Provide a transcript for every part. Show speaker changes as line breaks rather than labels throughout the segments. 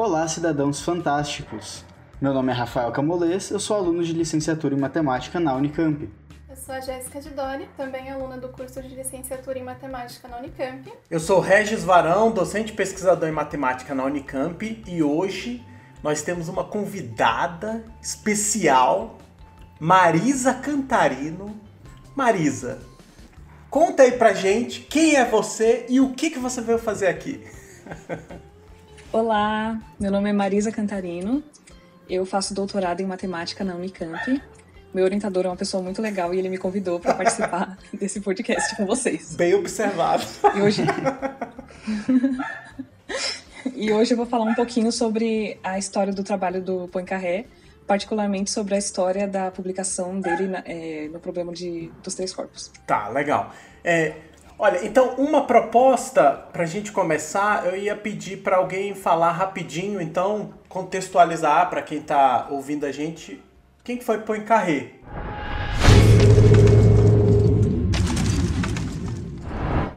Olá, cidadãos fantásticos! Meu nome é Rafael Camolês, eu sou aluno de licenciatura em matemática na Unicamp.
Eu sou a Jéssica de Doni, também aluna do curso de licenciatura em matemática na Unicamp.
Eu sou Regis Varão, docente e pesquisador em matemática na Unicamp, e hoje nós temos uma convidada especial, Marisa Cantarino. Marisa, conta aí pra gente quem é você e o que, que você veio fazer aqui.
Olá, meu nome é Marisa Cantarino, eu faço doutorado em matemática na Unicamp. Meu orientador é uma pessoa muito legal e ele me convidou para participar desse podcast com vocês.
Bem observado.
E hoje... e hoje eu vou falar um pouquinho sobre a história do trabalho do Poincaré, particularmente sobre a história da publicação dele é, no problema de, dos três corpos.
Tá, legal. É, Olha, então uma proposta para a gente começar, eu ia pedir para alguém falar rapidinho, então contextualizar para quem está ouvindo a gente, quem que foi Poincaré?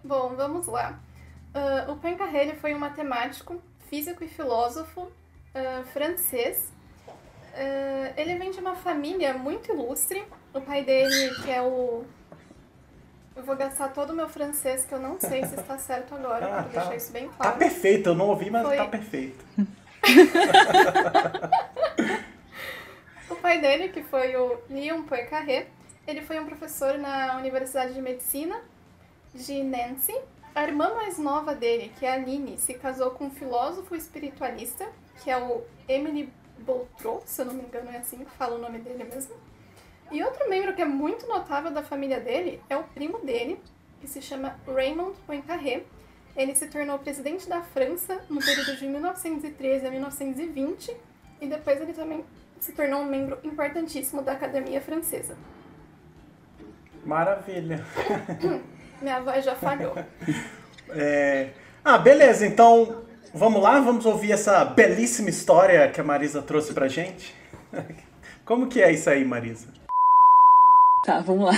Bom, vamos lá. Uh, o Poincaré ele foi um matemático, físico e filósofo uh, francês. Uh, ele vem de uma família muito ilustre. O pai dele, que é o eu vou gastar todo o meu francês, que eu não sei se está certo agora, ah, para tá, deixar isso bem tá claro.
Tá perfeito, eu não ouvi, mas Foi... tá perfeito.
o pai dele, que foi o Leon Poincaré, ele foi um professor na Universidade de Medicina de Nancy. A irmã mais nova dele, que é a Aline, se casou com um filósofo espiritualista, que é o Emily Boutreau, se eu não me engano é assim que fala o nome dele mesmo. E outro membro que é muito notável da família dele é o primo dele, que se chama Raymond Poincaré. Ele se tornou presidente da França no período de 1913 a 1920 e depois ele também se tornou um membro importantíssimo da Academia Francesa.
Maravilha!
Minha voz já falhou.
É... Ah, beleza, então vamos lá, vamos ouvir essa belíssima história que a Marisa trouxe pra gente. Como que é isso aí, Marisa?
Tá, vamos lá.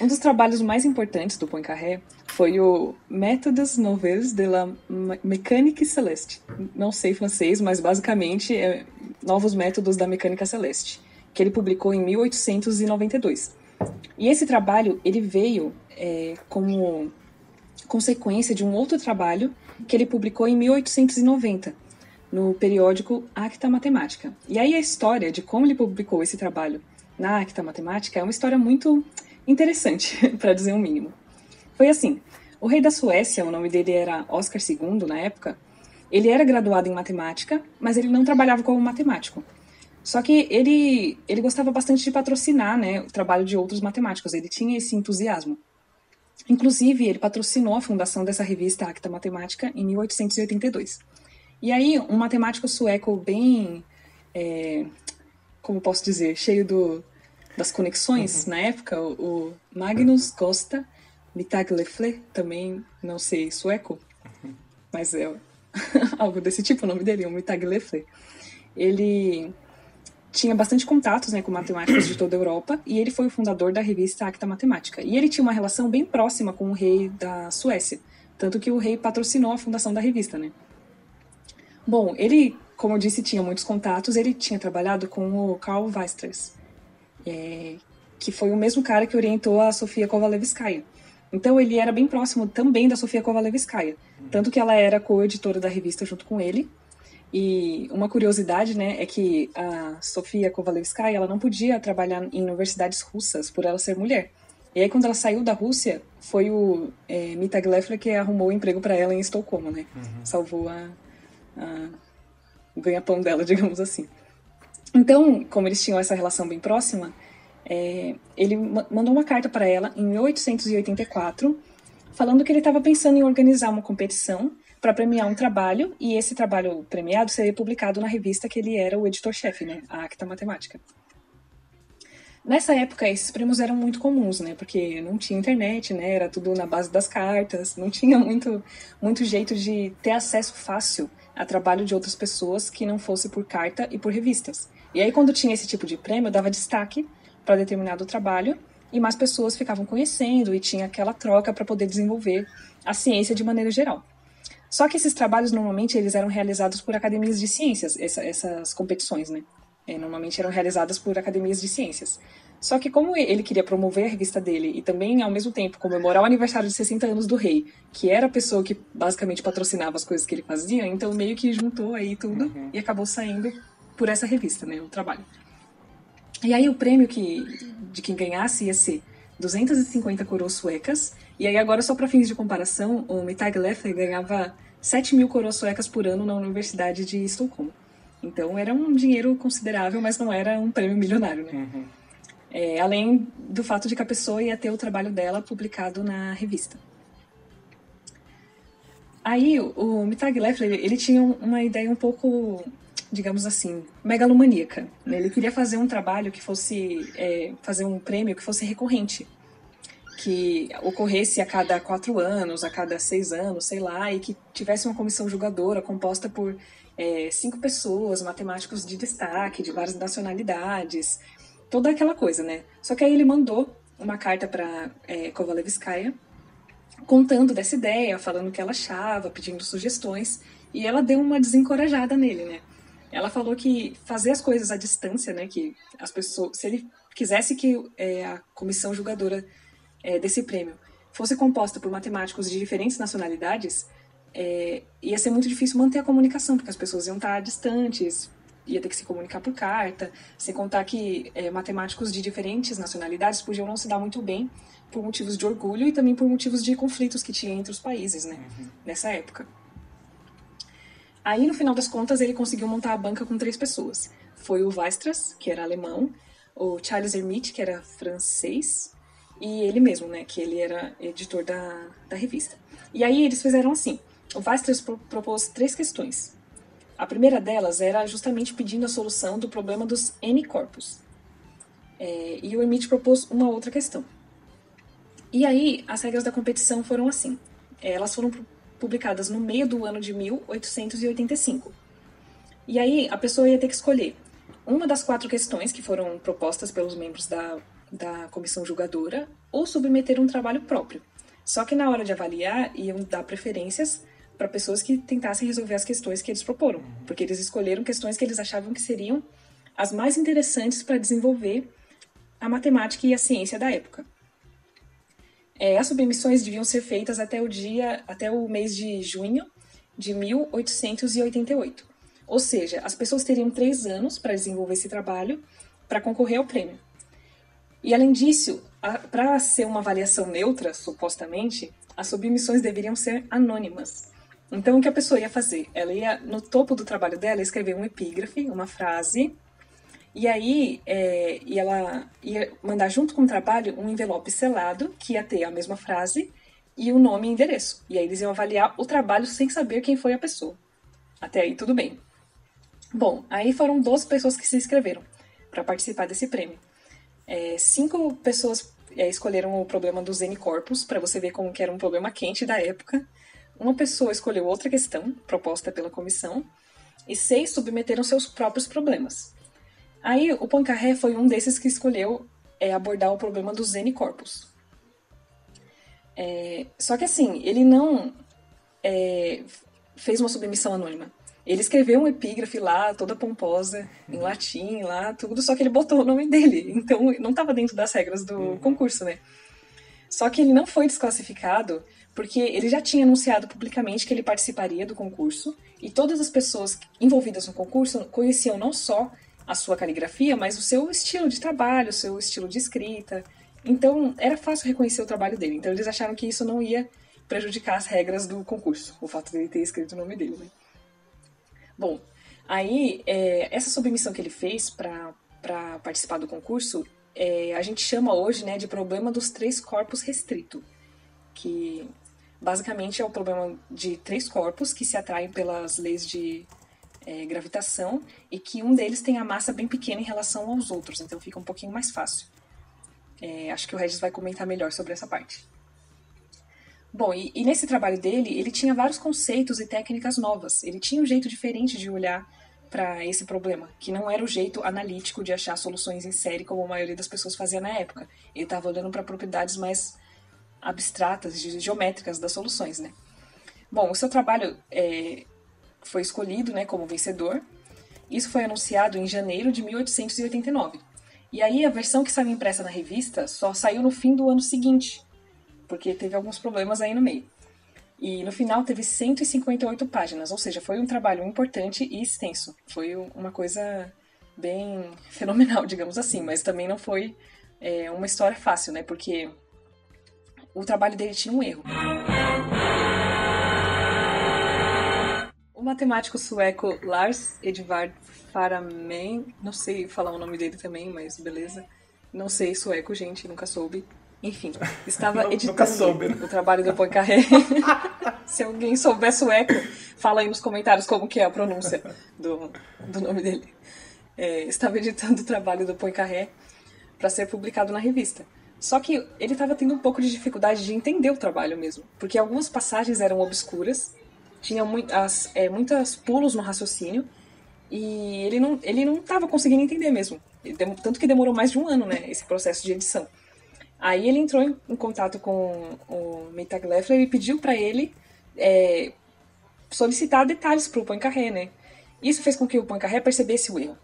Um dos trabalhos mais importantes do Poincaré foi o Métodos Nouvelles de la Mécanique Celeste. Não sei francês, mas basicamente é Novos Métodos da Mecânica Celeste, que ele publicou em 1892. E esse trabalho ele veio é, como consequência de um outro trabalho que ele publicou em 1890 no periódico Acta Matemática. E aí a história de como ele publicou esse trabalho na Acta Matemática é uma história muito interessante, para dizer o um mínimo. Foi assim: o rei da Suécia, o nome dele era Oscar II na época, ele era graduado em matemática, mas ele não trabalhava como matemático. Só que ele, ele gostava bastante de patrocinar né, o trabalho de outros matemáticos, ele tinha esse entusiasmo. Inclusive, ele patrocinou a fundação dessa revista Acta Matemática em 1882. E aí, um matemático sueco bem, é, como posso dizer, cheio do, das conexões uhum. na época, o, Magnus Costa Mitaglefle, também não sei sueco, uhum. mas é algo desse tipo o nome dele, o Mitaglefle. Ele tinha bastante contatos né, com matemáticos de toda a Europa e ele foi o fundador da revista Acta Matemática. E ele tinha uma relação bem próxima com o rei da Suécia, tanto que o rei patrocinou a fundação da revista, né? Bom, ele, como eu disse, tinha muitos contatos. Ele tinha trabalhado com o Karl Weierstrass, é, que foi o mesmo cara que orientou a Sofia Kovalevskaya. Então ele era bem próximo também da Sofia Kovalevskaya, tanto que ela era co-editora da revista junto com ele. E uma curiosidade, né, é que a Sofia Kovalevskaya, ela não podia trabalhar em universidades russas por ela ser mulher. E aí quando ela saiu da Rússia, foi o é, Mita Gleffler que arrumou o emprego para ela em Estocolmo, né? Uhum. Salvou a, a ganha-pão dela, digamos assim. Então, como eles tinham essa relação bem próxima, é, ele mandou uma carta para ela em 1884, falando que ele estava pensando em organizar uma competição para premiar um trabalho, e esse trabalho premiado seria publicado na revista que ele era o editor-chefe, né, a Acta Matemática. Nessa época, esses prêmios eram muito comuns, né? Porque não tinha internet, né? Era tudo na base das cartas, não tinha muito, muito jeito de ter acesso fácil a trabalho de outras pessoas que não fosse por carta e por revistas. E aí, quando tinha esse tipo de prêmio, eu dava destaque para determinado trabalho e mais pessoas ficavam conhecendo e tinha aquela troca para poder desenvolver a ciência de maneira geral. Só que esses trabalhos normalmente eles eram realizados por academias de ciências, essa, essas competições, né? É, normalmente eram realizadas por academias de ciências. Só que como ele queria promover a revista dele e também, ao mesmo tempo, comemorar o aniversário de 60 anos do rei, que era a pessoa que basicamente patrocinava as coisas que ele fazia, então meio que juntou aí tudo uhum. e acabou saindo por essa revista, né, o trabalho. E aí o prêmio que, de quem ganhasse ia ser 250 coroas suecas, e aí agora só para fins de comparação, o Mittag Leffler ganhava 7 mil coroas suecas por ano na Universidade de Estocolmo. Então era um dinheiro considerável, mas não era um prêmio milionário, né? Uhum. É, além do fato de que a pessoa ia ter o trabalho dela publicado na revista. Aí o Mittag Leffler, ele tinha uma ideia um pouco, digamos assim, megalomaníaca. Ele queria fazer um trabalho que fosse, é, fazer um prêmio que fosse recorrente. Que ocorresse a cada quatro anos, a cada seis anos, sei lá, e que tivesse uma comissão julgadora composta por é, cinco pessoas, matemáticos de destaque, de várias nacionalidades, toda aquela coisa, né? Só que aí ele mandou uma carta para é, Kovalevskaya contando dessa ideia, falando o que ela achava, pedindo sugestões, e ela deu uma desencorajada nele, né? Ela falou que fazer as coisas à distância, né? Que as pessoas, se ele quisesse que é, a comissão julgadora é, desse prêmio fosse composta por matemáticos de diferentes nacionalidades, é, ia ser muito difícil manter a comunicação, porque as pessoas iam estar distantes, ia ter que se comunicar por carta, sem contar que é, matemáticos de diferentes nacionalidades podiam não se dar muito bem por motivos de orgulho e também por motivos de conflitos que tinha entre os países, né, uhum. nessa época. Aí, no final das contas, ele conseguiu montar a banca com três pessoas. Foi o Weistras, que era alemão, o Charles Hermite, que era francês, e ele mesmo, né, que ele era editor da, da revista. E aí eles fizeram assim, o Weistras propôs três questões. A primeira delas era justamente pedindo a solução do problema dos N-corpos. É, e o Emit propôs uma outra questão. E aí, as regras da competição foram assim. Elas foram publicadas no meio do ano de 1885. E aí, a pessoa ia ter que escolher uma das quatro questões que foram propostas pelos membros da, da comissão julgadora ou submeter um trabalho próprio. Só que na hora de avaliar, iam dar preferências para pessoas que tentassem resolver as questões que eles proporam, porque eles escolheram questões que eles achavam que seriam as mais interessantes para desenvolver a matemática e a ciência da época. É, as submissões deviam ser feitas até o dia, até o mês de junho de 1888. Ou seja, as pessoas teriam três anos para desenvolver esse trabalho para concorrer ao prêmio. E além disso, para ser uma avaliação neutra, supostamente, as submissões deveriam ser anônimas. Então, o que a pessoa ia fazer? Ela ia, no topo do trabalho dela, escrever um epígrafe, uma frase, e aí é, e ela ia mandar junto com o trabalho um envelope selado, que ia ter a mesma frase, e o nome e endereço. E aí eles iam avaliar o trabalho sem saber quem foi a pessoa. Até aí, tudo bem. Bom, aí foram 12 pessoas que se inscreveram para participar desse prêmio. É, cinco pessoas é, escolheram o problema dos N-corpus, para você ver como que era um problema quente da época. Uma pessoa escolheu outra questão, proposta pela comissão, e seis submeteram seus próprios problemas. Aí, o Poincaré foi um desses que escolheu é, abordar o problema do Zene Corpus. É, só que assim, ele não é, fez uma submissão anônima. Ele escreveu um epígrafe lá, toda pomposa, em uhum. latim, lá, tudo, só que ele botou o nome dele. Então, não estava dentro das regras do uhum. concurso, né? Só que ele não foi desclassificado porque ele já tinha anunciado publicamente que ele participaria do concurso e todas as pessoas envolvidas no concurso conheciam não só a sua caligrafia, mas o seu estilo de trabalho, o seu estilo de escrita. Então era fácil reconhecer o trabalho dele. Então eles acharam que isso não ia prejudicar as regras do concurso, o fato de ele ter escrito o nome dele. Né? Bom, aí é, essa submissão que ele fez para participar do concurso, é, a gente chama hoje né, de problema dos três corpos restrito, que Basicamente é o problema de três corpos que se atraem pelas leis de é, gravitação e que um deles tem a massa bem pequena em relação aos outros, então fica um pouquinho mais fácil. É, acho que o Regis vai comentar melhor sobre essa parte. Bom, e, e, nesse trabalho dele, ele tinha vários conceitos e técnicas novas. Ele tinha um jeito diferente de olhar para esse problema, que não era o jeito analítico de achar soluções em série como a maioria das pessoas fazia na época. Ele estava olhando para propriedades mais abstratas, geométricas das soluções, né? Bom, o seu trabalho é, foi escolhido né, como vencedor. Isso foi anunciado em janeiro de 1889. E aí a versão que saiu impressa na revista só saiu no fim do ano seguinte, porque teve alguns problemas aí no meio. E no final teve 158 páginas, ou seja, foi um trabalho importante e extenso. Foi uma coisa bem fenomenal, digamos assim, mas também não foi é, uma história fácil, né? Porque o trabalho dele tinha um erro. O matemático sueco Lars Edvard Faraman, não sei falar o nome dele também, mas beleza. Não sei sueco, gente, nunca soube. Enfim, estava editando soube, né? o trabalho do Poincaré. Se alguém souber sueco, fala aí nos comentários como que é a pronúncia do, do nome dele. É, estava editando o trabalho do Poincaré para ser publicado na revista. Só que ele estava tendo um pouco de dificuldade de entender o trabalho mesmo, porque algumas passagens eram obscuras, tinha muitas, é, muitos pulos no raciocínio, e ele não ele não estava conseguindo entender mesmo. Tanto que demorou mais de um ano, né, esse processo de edição. Aí ele entrou em, em contato com o Meitag Leffler e pediu para ele é, solicitar detalhes para o Poincaré, né? Isso fez com que o Poincaré percebesse o erro.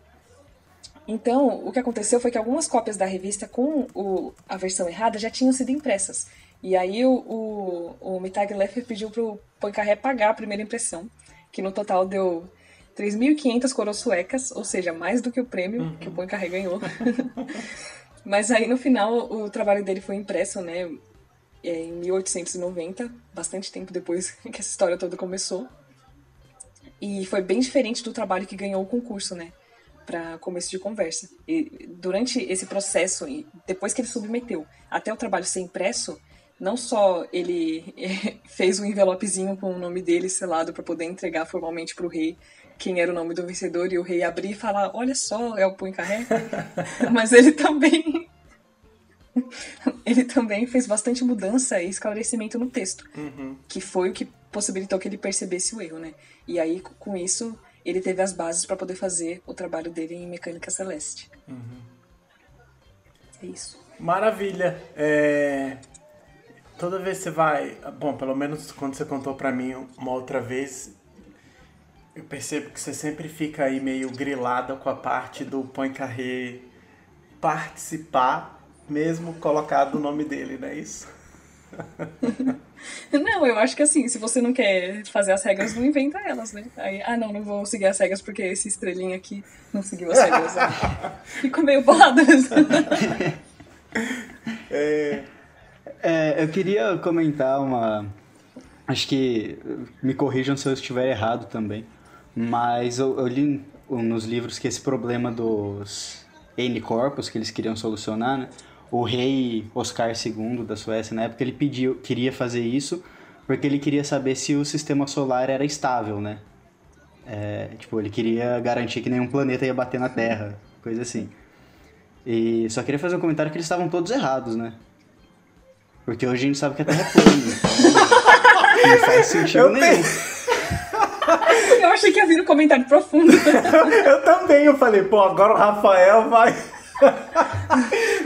Então, o que aconteceu foi que algumas cópias da revista com o, a versão errada já tinham sido impressas. E aí o, o, o Mitag Leffler pediu para o Poincaré pagar a primeira impressão, que no total deu 3.500 coroas suecas, ou seja, mais do que o prêmio uhum. que o Poincaré ganhou. Mas aí no final o trabalho dele foi impresso, né, é, em 1890, bastante tempo depois que essa história toda começou. E foi bem diferente do trabalho que ganhou o concurso, né, para começo de conversa. E durante esse processo, depois que ele submeteu até o trabalho ser impresso, não só ele fez um envelopezinho com o nome dele selado para poder entregar formalmente para o rei quem era o nome do vencedor e o rei abrir e falar: Olha só, é o Poincaré. Mas ele também. ele também fez bastante mudança e esclarecimento no texto,
uhum.
que foi o que possibilitou que ele percebesse o erro, né? E aí, com isso, ele teve as bases para poder fazer o trabalho dele em mecânica celeste.
Uhum.
É isso.
Maravilha. É... Toda vez que você vai, bom, pelo menos quando você contou para mim uma outra vez, eu percebo que você sempre fica aí meio grilada com a parte do Poincaré participar, mesmo colocado o nome dele, não é isso?
não, eu acho que assim, se você não quer fazer as regras, não inventa elas, né? Aí, ah, não, não vou seguir as regras porque esse estrelinha aqui não seguiu as regras. Né? Fico meio bolado.
é... É, eu queria comentar uma. Acho que me corrijam se eu estiver errado também. Mas eu, eu li nos livros que esse problema dos N-corpos que eles queriam solucionar, né? O rei Oscar II da Suécia, na época, ele pediu, queria fazer isso porque ele queria saber se o sistema solar era estável, né? É, tipo, ele queria garantir que nenhum planeta ia bater na Terra, coisa assim. E só queria fazer um comentário que eles estavam todos errados, né? Porque hoje a gente sabe que a Terra é plana. Então não faz sentido eu nenhum.
Eu achei que ia vir um comentário profundo.
eu também, eu falei, pô, agora o Rafael vai.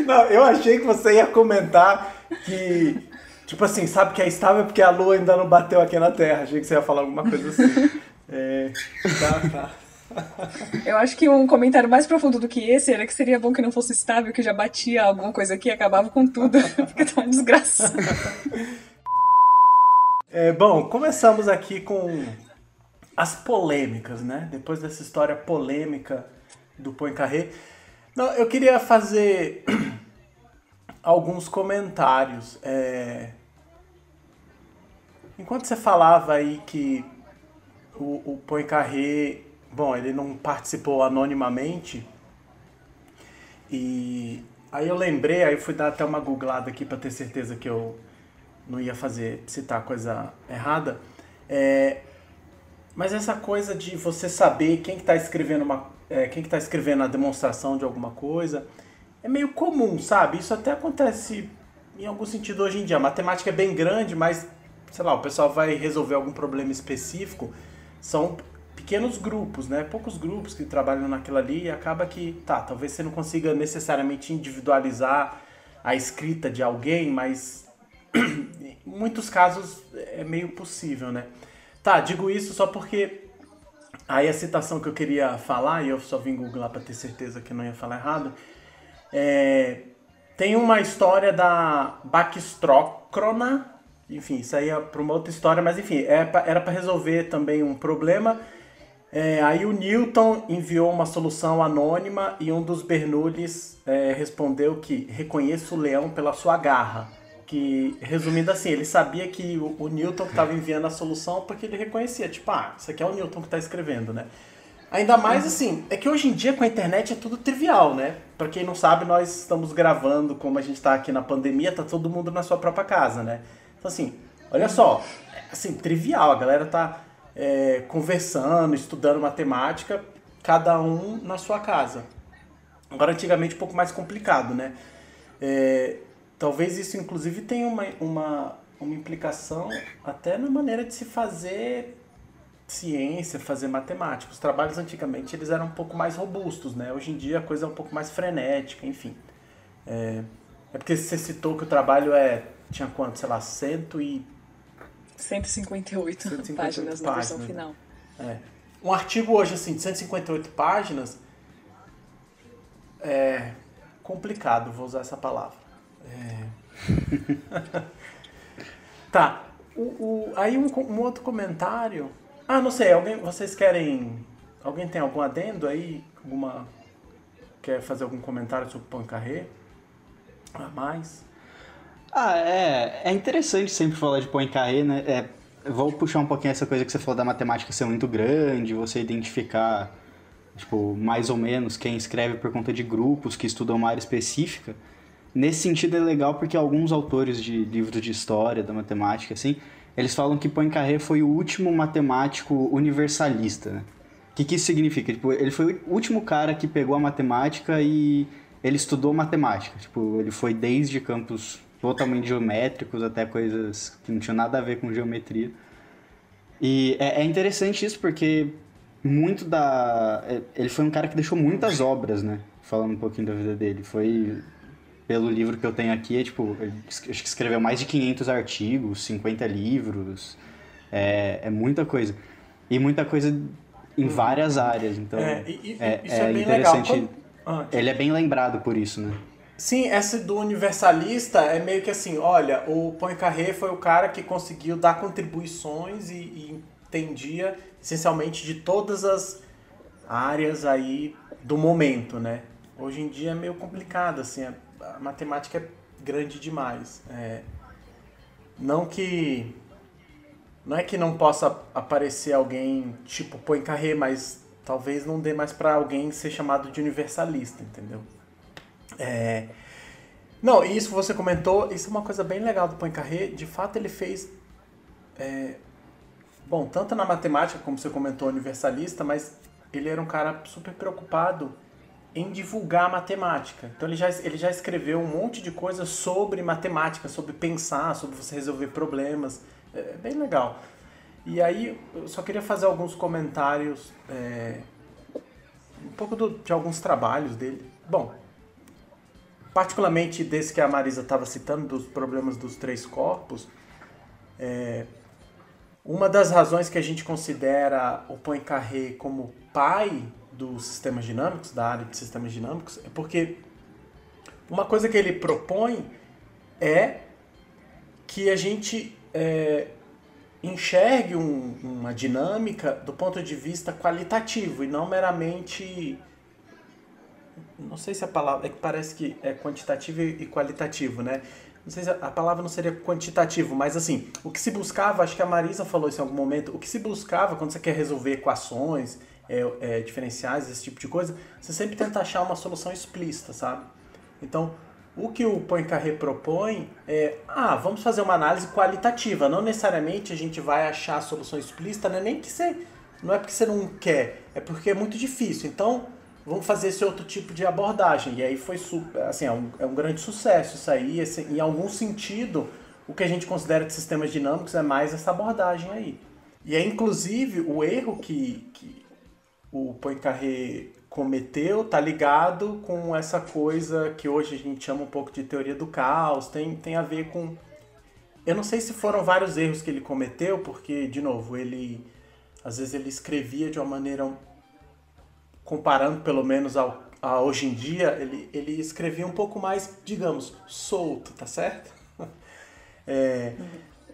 Não, eu achei que você ia comentar que, tipo assim, sabe que é estável porque a lua ainda não bateu aqui na Terra. Achei que você ia falar alguma coisa assim. É, tá, tá.
Eu acho que um comentário mais profundo do que esse era que seria bom que não fosse estável, que já batia alguma coisa aqui e acabava com tudo. Porque tá uma desgraça.
É, bom, começamos aqui com as polêmicas, né? Depois dessa história polêmica do Poincaré. Não, eu queria fazer alguns comentários. É... Enquanto você falava aí que o, o Poincaré Bom, ele não participou anonimamente. E aí eu lembrei, aí eu fui dar até uma googlada aqui para ter certeza que eu não ia fazer citar coisa errada. É, mas essa coisa de você saber quem está escrevendo uma, é, quem está escrevendo a demonstração de alguma coisa é meio comum, sabe? Isso até acontece em algum sentido hoje em dia. A matemática é bem grande, mas sei lá, o pessoal vai resolver algum problema específico. São pequenos grupos, né? Poucos grupos que trabalham naquilo ali e acaba que, tá, talvez você não consiga necessariamente individualizar a escrita de alguém, mas em muitos casos é meio possível, né? Tá, digo isso só porque aí a citação que eu queria falar, e eu só vim googlar para ter certeza que não ia falar errado, é, tem uma história da Baxtrocrona, enfim, isso aí é para uma outra história, mas enfim, é era para resolver também um problema. É, aí o Newton enviou uma solução anônima e um dos Bernoullis é, respondeu que reconheço o leão pela sua garra. Que, resumindo assim, ele sabia que o, o Newton estava enviando a solução porque ele reconhecia, tipo, ah, isso aqui é o Newton que está escrevendo, né? Ainda mais assim, é que hoje em dia com a internet é tudo trivial, né? Para quem não sabe, nós estamos gravando como a gente está aqui na pandemia, tá todo mundo na sua própria casa, né? Então assim, olha só, assim, trivial, a galera tá é, conversando, estudando matemática, cada um na sua casa. Agora antigamente um pouco mais complicado, né? É, talvez isso inclusive tenha uma, uma, uma implicação até na maneira de se fazer ciência, fazer matemática. Os trabalhos antigamente eles eram um pouco mais robustos, né? Hoje em dia a coisa é um pouco mais frenética, enfim. É, é porque você citou que o trabalho é tinha quanto, sei lá, cento e
158, 158 páginas na versão final.
É. Um artigo hoje assim de 158 páginas é complicado, vou usar essa palavra. É... tá. O, o, aí um, um outro comentário ah, não sei, alguém, vocês querem. Alguém tem algum adendo aí? Alguma. Quer fazer algum comentário sobre Poincaré? A mais?
Ah, é, é interessante sempre falar de Poincaré, né? É, vou puxar um pouquinho essa coisa que você falou da matemática ser muito grande, você identificar, tipo, mais ou menos quem escreve por conta de grupos que estudam uma área específica. Nesse sentido é legal porque alguns autores de livros de história da matemática, assim, eles falam que Poincaré foi o último matemático universalista. Né? O que, que isso significa? Tipo, ele foi o último cara que pegou a matemática e ele estudou matemática. Tipo, ele foi desde campos totalmente geométricos até coisas que não tinham nada a ver com geometria. E é, é interessante isso porque muito da... É, ele foi um cara que deixou muitas obras, né? Falando um pouquinho da vida dele. Foi pelo livro que eu tenho aqui, é tipo, acho que escreveu mais de 500 artigos, 50 livros, é, é muita coisa. E muita coisa em várias áreas, então é, e, é, é, é interessante. Legal. Ah, ele é bem lembrado por isso, né?
Sim, essa do universalista é meio que assim, olha, o Poincaré foi o cara que conseguiu dar contribuições e, e entendia essencialmente de todas as áreas aí do momento, né? Hoje em dia é meio complicado, assim, a matemática é grande demais. É, não que. Não é que não possa aparecer alguém tipo Poincaré, mas talvez não dê mais para alguém ser chamado de universalista, entendeu? É, não, isso você comentou, isso é uma coisa bem legal do Poincaré. De fato, ele fez. É, bom, tanto na matemática, como você comentou, universalista, mas ele era um cara super preocupado em divulgar matemática. Então ele já, ele já escreveu um monte de coisas sobre matemática, sobre pensar, sobre você resolver problemas. É, é bem legal. E aí eu só queria fazer alguns comentários, é, um pouco do, de alguns trabalhos dele. Bom, particularmente desse que a Marisa estava citando, dos problemas dos três corpos, é, uma das razões que a gente considera o Poincaré como pai dos sistemas dinâmicos, da área de sistemas dinâmicos, é porque uma coisa que ele propõe é que a gente é, enxergue um, uma dinâmica do ponto de vista qualitativo e não meramente. Não sei se a palavra. É que parece que é quantitativo e qualitativo, né? Não sei se a palavra não seria quantitativo, mas assim, o que se buscava, acho que a Marisa falou isso em algum momento, o que se buscava quando você quer resolver equações é, é, diferenciais, esse tipo de coisa, você sempre tenta achar uma solução explícita, sabe? Então, o que o Poincaré propõe é, ah, vamos fazer uma análise qualitativa, não necessariamente a gente vai achar a solução explícita, né? nem que você, não é porque você não quer, é porque é muito difícil. Então, vamos fazer esse outro tipo de abordagem. E aí foi assim, é um, é um grande sucesso isso aí, esse, em algum sentido, o que a gente considera de sistemas dinâmicos é mais essa abordagem aí. E é inclusive o erro que, que o Poincaré cometeu tá ligado com essa coisa que hoje a gente chama um pouco de teoria do caos, tem, tem a ver com eu não sei se foram vários erros que ele cometeu, porque, de novo, ele às vezes ele escrevia de uma maneira, comparando pelo menos ao, a hoje em dia, ele, ele escrevia um pouco mais, digamos, solto, tá certo? É,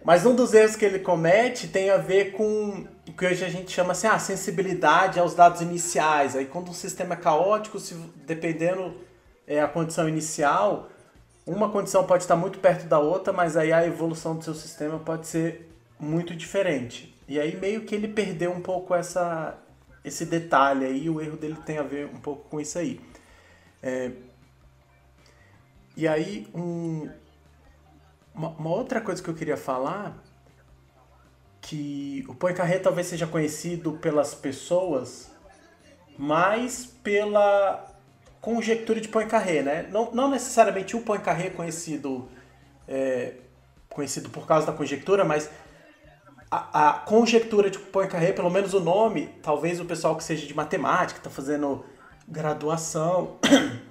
mas um dos erros que ele comete tem a ver com o que hoje a gente chama assim, a ah, sensibilidade aos dados iniciais. Aí quando um sistema é caótico, se, dependendo é, a condição inicial, uma condição pode estar muito perto da outra, mas aí a evolução do seu sistema pode ser muito diferente. E aí meio que ele perdeu um pouco essa, esse detalhe aí, o erro dele tem a ver um pouco com isso aí. É, e aí, um, uma, uma, outra coisa que eu queria falar, que o Poincaré talvez seja conhecido pelas pessoas mais pela conjectura de Poincaré, né? Não, não necessariamente o Poincaré conhecido, é, conhecido por causa da conjectura, mas a, a conjectura de Poincaré, pelo menos o nome, talvez o pessoal que seja de matemática, está fazendo graduação,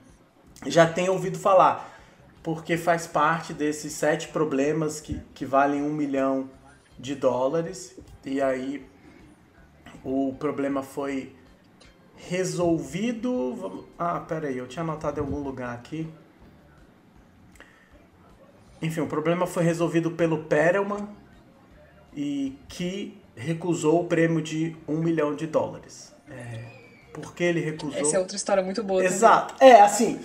já tenha ouvido falar, porque faz parte desses sete problemas que, que valem um milhão de dólares, e aí o problema foi resolvido. Ah, peraí, eu tinha anotado em algum lugar aqui. Enfim, o problema foi resolvido pelo Perelman, e que recusou o prêmio de um milhão de dólares. É, por que ele recusou?
Essa é outra história muito boa.
Exato. Também. É, assim,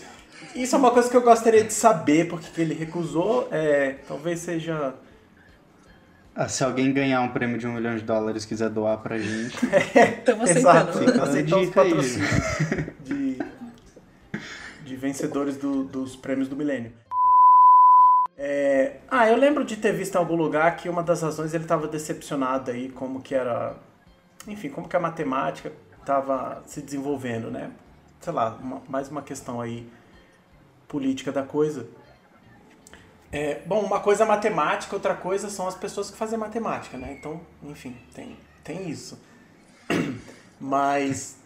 isso é uma coisa que eu gostaria de saber, porque que ele recusou. É, talvez seja...
Ah, se alguém ganhar um prêmio de um milhão de dólares e quiser doar pra gente...
Estamos aceitando.
Exato, aceitamos patrocínio de, de vencedores do, dos prêmios do milênio. É... Ah, eu lembro de ter visto em algum lugar que uma das razões ele estava decepcionado aí, como que era. Enfim, como que a matemática estava se desenvolvendo, né? Sei lá, uma, mais uma questão aí política da coisa. É, bom, uma coisa é matemática, outra coisa são as pessoas que fazem matemática, né? Então, enfim, tem, tem isso. Mas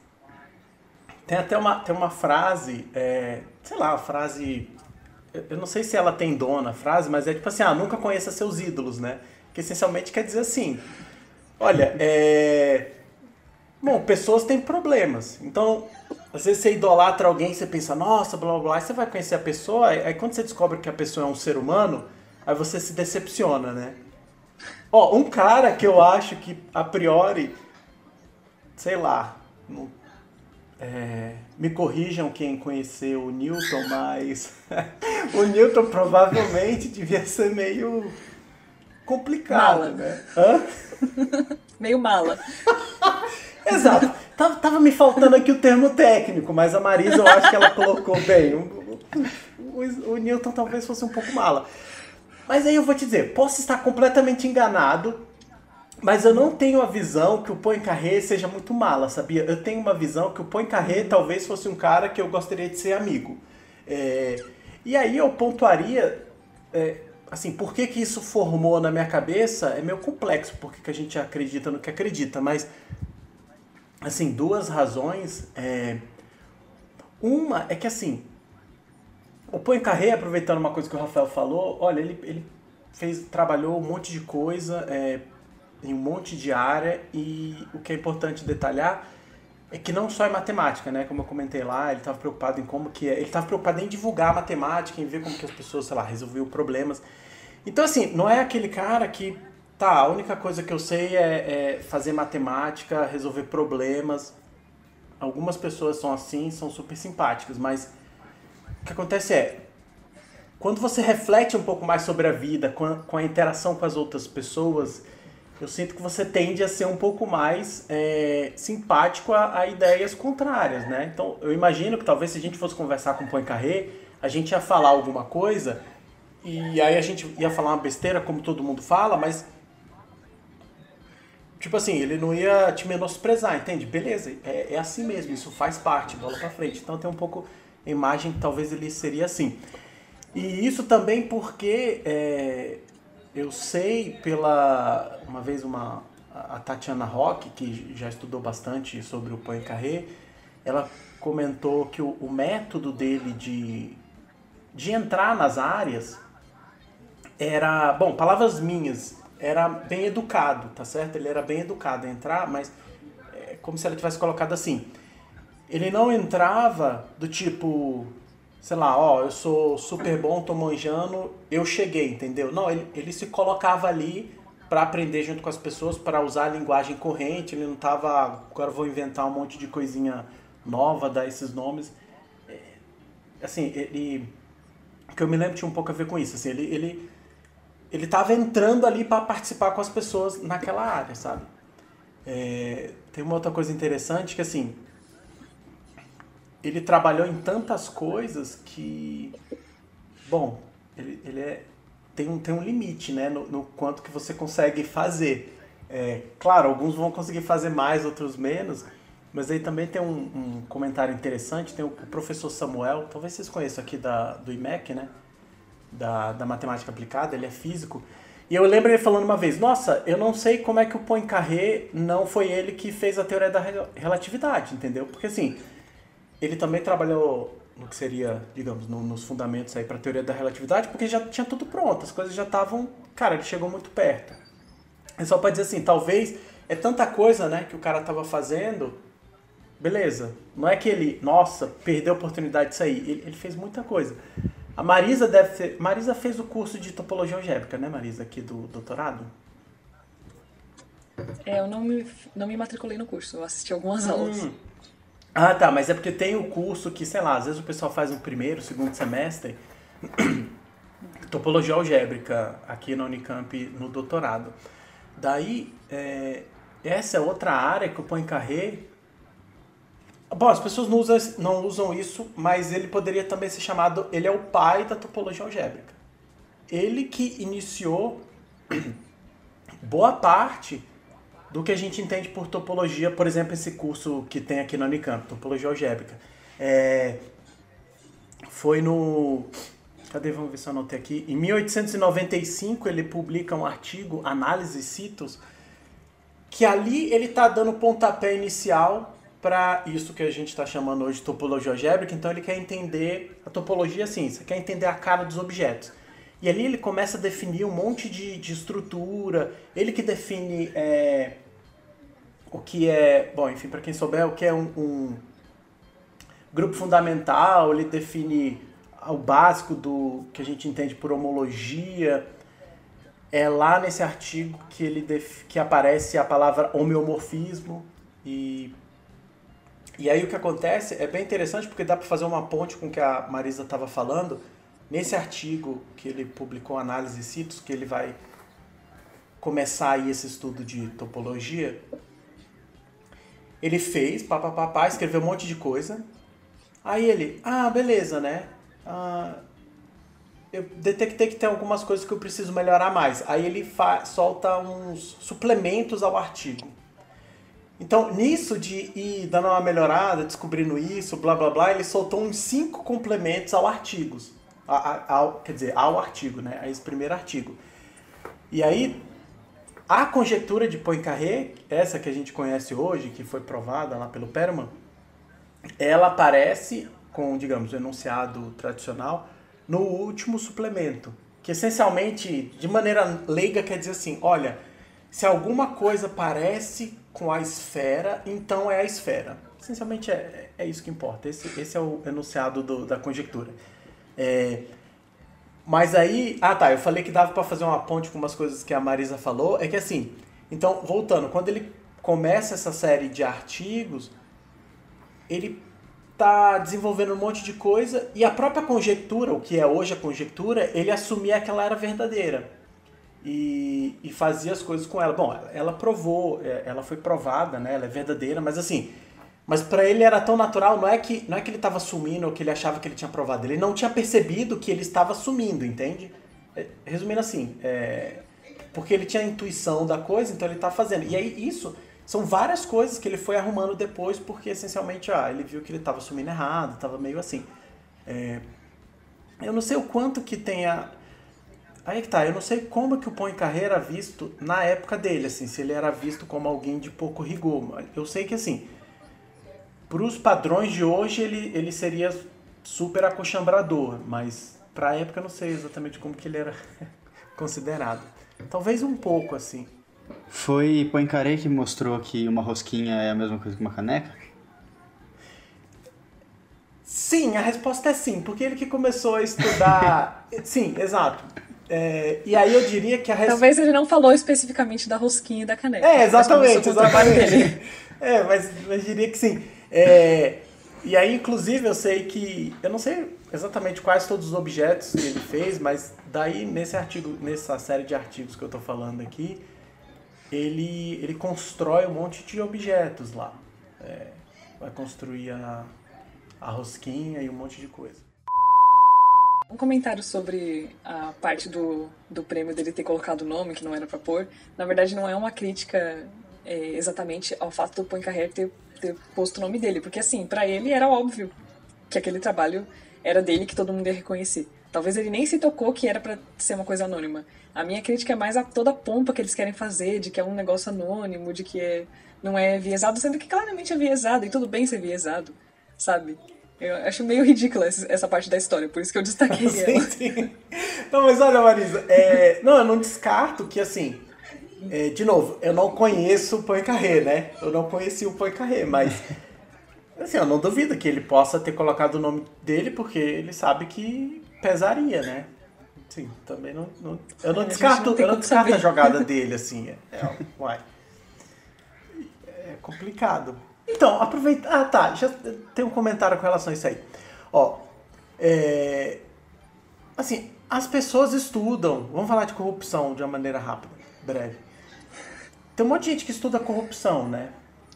tem até uma, tem uma frase, é, sei lá, frase eu não sei se ela tem dona a frase, mas é tipo assim, ah, nunca conheça seus ídolos, né? Que essencialmente quer dizer assim, olha, é... Bom, pessoas têm problemas. Então, às vezes você idolatra alguém e você pensa, nossa, blá blá blá, aí você vai conhecer a pessoa, aí quando você descobre que a pessoa é um ser humano, aí você se decepciona, né? Ó, um cara que eu acho que a priori, sei lá, não é, me corrijam quem conheceu o Newton, mas o Newton provavelmente devia ser meio complicado,
mala.
né? Hã?
meio mala.
Exato. Tava, tava, me faltando aqui o termo técnico, mas a Marisa eu acho que ela colocou bem. O, o, o Newton talvez fosse um pouco mala. Mas aí eu vou te dizer, posso estar completamente enganado, mas eu não tenho a visão que o Poincaré seja muito mala, sabia? Eu tenho uma visão que o Poincaré talvez fosse um cara que eu gostaria de ser amigo. É, e aí eu pontuaria, é, assim, por que, que isso formou na minha cabeça é meio complexo, porque que a gente acredita no que acredita, mas, assim, duas razões. É, uma é que, assim, o Poincaré, aproveitando uma coisa que o Rafael falou, olha, ele, ele fez, trabalhou um monte de coisa, é, em um monte de área e o que é importante detalhar é que não só é matemática, né? Como eu comentei lá, ele estava preocupado em como que é, ele estava preocupado em divulgar a matemática, em ver como que as pessoas, sei lá, resolviam problemas. Então assim, não é aquele cara que tá, a única coisa que eu sei é, é fazer matemática, resolver problemas. Algumas pessoas são assim, são super simpáticas, mas o que acontece é quando você reflete um pouco mais sobre a vida, com a, com a interação com as outras pessoas, eu sinto que você tende a ser um pouco mais é, simpático a, a, ideias contrárias, né? Então, eu imagino que talvez se a gente fosse conversar com o Poincaré, a gente ia falar alguma coisa e aí a gente ia falar uma besteira, como todo mundo fala, mas tipo assim, ele não ia te menosprezar, entende? Beleza, é, é assim mesmo, isso faz parte, bola pra frente. Então tem um pouco a imagem que talvez ele seria assim. E isso também porque é, eu sei pela uma vez uma a Tatiana Roque, que já estudou bastante sobre o Poincaré, ela comentou que o, o, método dele de, de entrar nas áreas era, bom, palavras minhas, era bem educado, tá certo? Ele era bem educado a entrar, mas é como se ele tivesse colocado assim. Ele não entrava do tipo, sei lá, ó, eu sou super bom, tô manjando, eu cheguei, entendeu? Não, ele, ele se colocava ali para aprender junto com as pessoas, para usar a linguagem corrente, ele não tava, agora vou inventar um monte de coisinha nova, dar esses nomes. É, assim, ele que eu me lembro tinha um pouco a ver com isso, assim, ele ele ele tava entrando ali para participar com as pessoas naquela área, sabe? É, tem uma outra coisa interessante que assim, ele trabalhou em tantas coisas que, bom, ele, ele é, tem, um, tem um limite, né, no, no quanto que você consegue fazer. É, claro, alguns vão conseguir fazer mais, outros menos, mas aí também tem um, um comentário interessante, tem o, o, professor Samuel, talvez vocês conheçam aqui da, do IMEC, né, da, da matemática aplicada, ele é físico, e eu lembro ele falando uma vez, nossa, eu não sei como é que o Poincaré não foi ele que fez a teoria da relatividade, entendeu? Porque assim, ele também trabalhou no que seria, digamos, no, nos fundamentos aí para a teoria da relatividade, porque já tinha tudo pronto, as coisas já estavam, cara, ele chegou muito perto. É só para dizer assim, talvez é tanta coisa, né, que o cara estava fazendo, beleza. Não é que ele, nossa, perdeu a oportunidade disso aí, ele, ele fez muita coisa. A Marisa deve ter, Marisa fez o curso de topologia algébrica, né, Marisa, aqui do doutorado?
É, eu não me, não me matriculei no curso, eu assisti algumas hum.
Ah, tá, mas é porque tem o curso que, sei lá, às vezes o pessoal faz um primeiro, segundo semestre, topologia algébrica aqui na Unicamp no doutorado. Daí, é, essa é outra área que o Poincaré... Bom, as pessoas não usam, não usam isso, mas ele poderia também ser chamado... Ele é o pai da topologia algébrica. Ele que iniciou boa parte do que a gente entende por topologia, por exemplo, esse curso que tem aqui na Unicamp, topologia algébrica. É, foi no. Cadê? Vamos ver se eu anotei aqui. Em 1895 ele publica um artigo, Análise Citos, que ali ele está dando pontapé inicial para isso que a gente está chamando hoje de topologia algébrica. Então ele quer entender a topologia assim, você quer entender a cara dos objetos. E ali ele começa a definir um monte de, de estrutura, ele que define é, o que é, bom, enfim, para quem souber, o que é um, um, grupo fundamental, ele define o básico do que a gente entende por homologia. É lá nesse artigo que ele def, que aparece a palavra homeomorfismo e e aí o que acontece é bem interessante porque dá para fazer uma ponte com o que a Marisa estava falando Nesse artigo que ele publicou, Análise Citos, que ele vai começar aí esse estudo de topologia, ele fez, papapá, escreveu um monte de coisa. Aí ele, ah, beleza, né? Ah, eu detectei que tem algumas coisas que eu preciso melhorar mais. Aí ele solta uns suplementos ao artigo. Então, nisso de ir dando uma melhorada, descobrindo isso, blá blá blá, ele soltou uns cinco complementos ao artigos ao, quer dizer, ao artigo, né? A esse primeiro artigo. E aí, a conjectura de Poincaré, essa que a gente conhece hoje, que foi provada lá pelo Perman, ela aparece com, digamos, o enunciado tradicional no último suplemento, que essencialmente, de maneira leiga, quer dizer assim, olha, se alguma coisa parece com a esfera, então é a esfera. Essencialmente é, é isso que importa. Esse, esse é o enunciado do, da conjectura. É, mas aí, ah tá, eu falei que dava para fazer uma ponte com umas coisas que a Marisa falou, é que assim, então, voltando, quando ele começa essa série de artigos, ele tá desenvolvendo um monte de coisa e a própria conjectura, o que é hoje a conjectura, ele assumia que ela era verdadeira e, e fazia as coisas com ela. Bom, ela provou, é, ela foi provada, né? Ela é verdadeira, mas assim, mas para ele era tão natural, não é que não é que ele estava sumindo ou que ele achava que ele tinha provado, ele não tinha percebido que ele estava sumindo, entende? É, resumindo assim, é, porque ele tinha a intuição da coisa, então ele estava fazendo. E aí isso são várias coisas que ele foi arrumando depois, porque essencialmente ah, ele viu que ele estava sumindo errado, estava meio assim. É, eu não sei o quanto que tenha. Aí que tá, eu não sei como que o Poincaré era visto na época dele, assim, se ele era visto como alguém de pouco rigor. Eu sei que assim, para os padrões de hoje ele, ele seria super acochambrador, mas para a época eu não sei exatamente como que ele era considerado. Talvez um pouco, assim.
Foi Poincaré que mostrou que uma rosquinha é a mesma coisa que uma caneca?
Sim, a resposta é sim, porque ele que começou a estudar. sim, exato. É, e aí eu diria que a resposta.
Talvez ele não falou especificamente da rosquinha e da caneca.
É, exatamente, exatamente. é, mas, mas diria que sim. É, e aí, inclusive, eu sei que. Eu não sei exatamente quais todos os objetos que ele fez, mas daí nesse artigo, nessa série de artigos que eu tô falando aqui, ele, ele constrói um monte de objetos lá. É, vai construir a, a rosquinha e um monte de coisa.
Um comentário sobre a parte do, do prêmio dele ter colocado o nome, que não era pra pôr. Na verdade, não é uma crítica é, exatamente ao fato do Poincaré ter, ter posto o nome dele. Porque, assim, para ele era óbvio que aquele trabalho era dele, que todo mundo ia reconhecer. Talvez ele nem se tocou que era para ser uma coisa anônima. A minha crítica é mais a toda a pompa que eles querem fazer, de que é um negócio anônimo, de que é, não é viesado, sendo que claramente é viesado, e tudo bem ser viesado, sabe? Eu acho meio ridícula essa parte da história, por isso que eu destaquei
sim, ela. Sim. Não, mas olha, Marisa, é... não, eu não descarto que, assim, é, de novo, eu não conheço o Poincaré, né? Eu não conheci o Poincaré, mas, assim, eu não duvido que ele possa ter colocado o nome dele, porque ele sabe que pesaria, né? Sim, também não... não eu não descarto, não eu não descarto a jogada dele, assim, é, é, uai. É complicado. Então, aproveita. Ah, tá. Já tem um comentário com relação a isso aí. Ó, é... assim, as pessoas estudam. Vamos falar de corrupção de uma maneira rápida, breve. Tem um monte de gente que estuda corrupção, né?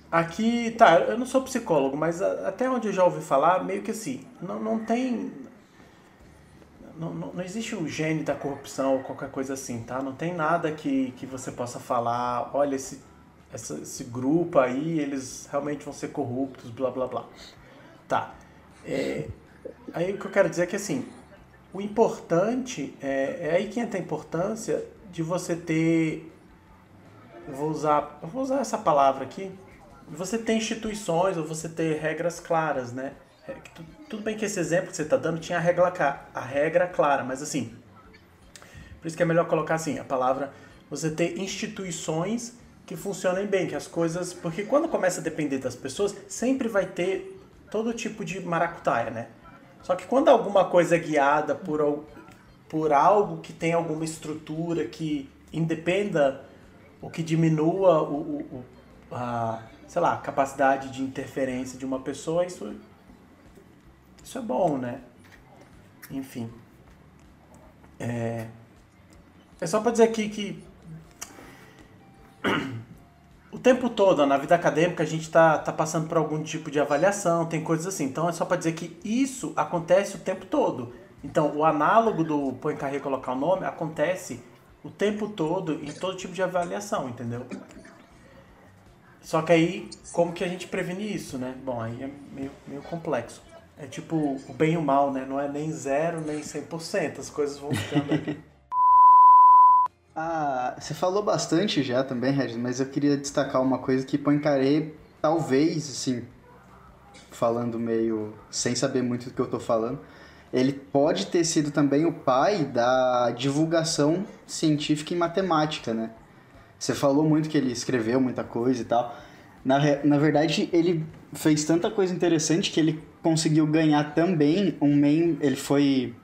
Aqui, tá, eu não sou psicólogo, mas até onde eu já ouvi falar, meio que assim, não, não tem. Não, não, não existe o gene da corrupção ou qualquer coisa assim, tá? Não tem nada que, que você possa falar, olha, esse essa, esse grupo aí, eles realmente vão ser corruptos, blá blá blá. Tá. É, aí o que eu quero dizer é que assim, o importante, é, é aí que entra a importância de você ter. Eu vou usar, eu vou usar essa palavra aqui. Você ter instituições ou você ter regras claras, né? É, tudo bem que esse exemplo que você está dando tinha a regra, a regra clara, mas assim, por isso que é melhor colocar assim, a palavra, você ter instituições que funcionem bem, que as coisas. Porque quando começa a depender das pessoas, sempre vai ter todo tipo de maracutaia, né? Só que quando alguma coisa é guiada por, por algo que tem alguma estrutura que independa ou que diminua o, o, a, sei lá, a capacidade de interferência de uma pessoa, isso, isso é bom, né? Enfim. É, é só para dizer aqui que o tempo todo, na vida acadêmica, a gente está tá passando por algum tipo de avaliação, tem coisas assim. Então é só para dizer que isso acontece o tempo todo. Então o análogo do carreira colocar o nome acontece o tempo todo em todo tipo de avaliação, entendeu? Só que aí, como que a gente previne isso, né? Bom, aí é meio, meio complexo. É tipo o bem e o mal, né? Não é nem zero, nem 100%. As coisas vão ficando
Ah, você falou bastante já também, Regis, mas eu queria destacar uma coisa que Poincaré, talvez, assim, falando meio sem saber muito do que eu tô falando, ele pode ter sido também o pai da divulgação científica e matemática, né? Você falou muito que ele escreveu muita coisa e tal. Na, na verdade, ele fez tanta coisa interessante que ele conseguiu ganhar também um membro. Ele foi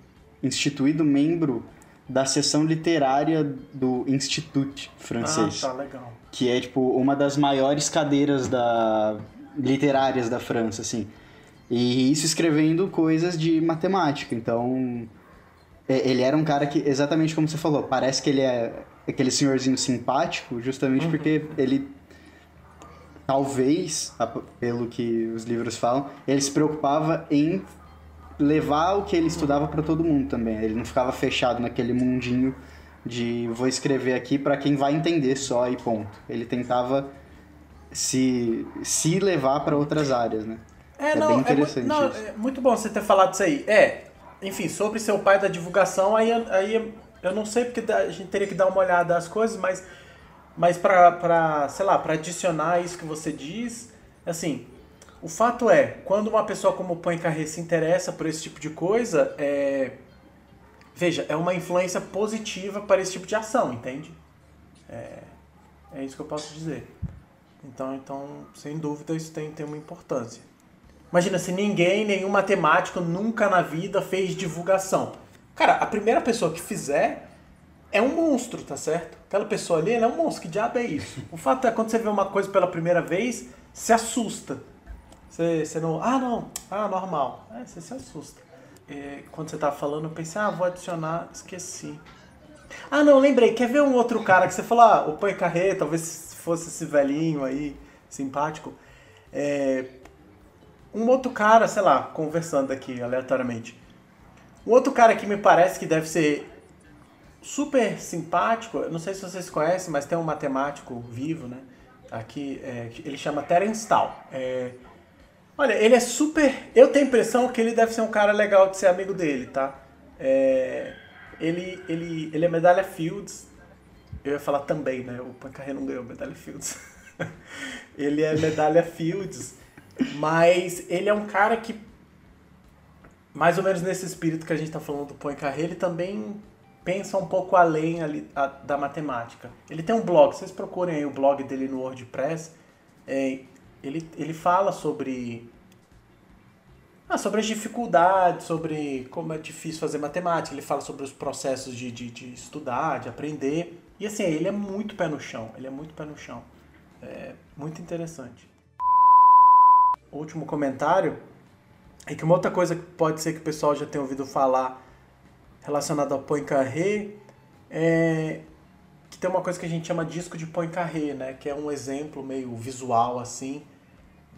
instituído membro da seção literária do Institut francês.
Ah, tá, legal.
Que é, tipo, uma das maiores cadeiras da... literárias da França, assim. E isso escrevendo coisas de matemática. Então, ele era um cara que, exatamente como você falou, parece que ele é aquele senhorzinho simpático, justamente uhum. porque ele talvez, pelo que os livros falam, ele se preocupava em levar o que ele estudava para todo mundo também. Ele não ficava fechado naquele mundinho de vou escrever aqui para quem vai entender só e ponto. Ele tentava se, se levar para outras áreas, né?
É, é não, é, não, é muito bom você ter falado isso aí. É, enfim, sobre ser o pai da divulgação, aí, aí eu não sei porque a gente teria que dar uma olhada às coisas, mas, mas para, sei lá, para adicionar isso que você diz, assim, o fato é, quando uma pessoa como o Poincaré se interessa por esse tipo de coisa, é, veja, é uma influência positiva para esse tipo de ação, entende? É, é isso que eu posso dizer. Então, então, sem dúvida, isso tem, tem uma importância. Imagina se ninguém, nenhum matemático nunca na vida fez divulgação. Cara, a primeira pessoa que fizer é um monstro, tá certo? Aquela pessoa ali, ela é um monstro. Que diabo é isso? O fato é quando você vê uma coisa pela primeira vez, se assusta. Você, você não. Ah, não. Ah, normal. É, você se assusta. É, quando você tava falando, eu pensei, ah, vou adicionar, esqueci. Ah, não, lembrei. Quer ver um outro cara que você falou, ah, o Poincaré, talvez fosse esse velhinho aí, simpático. É, um outro cara, sei lá, conversando aqui aleatoriamente. Um outro cara que me parece que deve ser super simpático, não sei se vocês conhecem, mas tem um matemático vivo, né? Aqui, é, ele chama Terence Tal. É, olha, ele é super. Eu tenho a impressão que ele deve ser um cara legal de ser amigo dele, tá? É, ele, ele, ele é medalha Fields. Eu ia falar também, né? O Pancarré não ganhou medalha Fields. ele é medalha Fields, mas ele é um cara que, mais ou menos nesse espírito que a gente está falando do Poincaré, ele também pensa um pouco além ali, a, da matemática. Ele tem um blog, vocês procurem aí o blog dele no WordPress. É, ele, ele fala sobre ah, sobre as dificuldades, sobre como é difícil fazer matemática, ele fala sobre os processos de, de, de, estudar, de aprender. E assim, ele é muito pé no chão, ele é muito pé no chão. É muito interessante. Último comentário é que uma outra coisa que pode ser que o pessoal já tenha ouvido falar relacionado ao Poincaré é que tem uma coisa que a gente chama disco de Poincaré, né? Que é um exemplo meio visual assim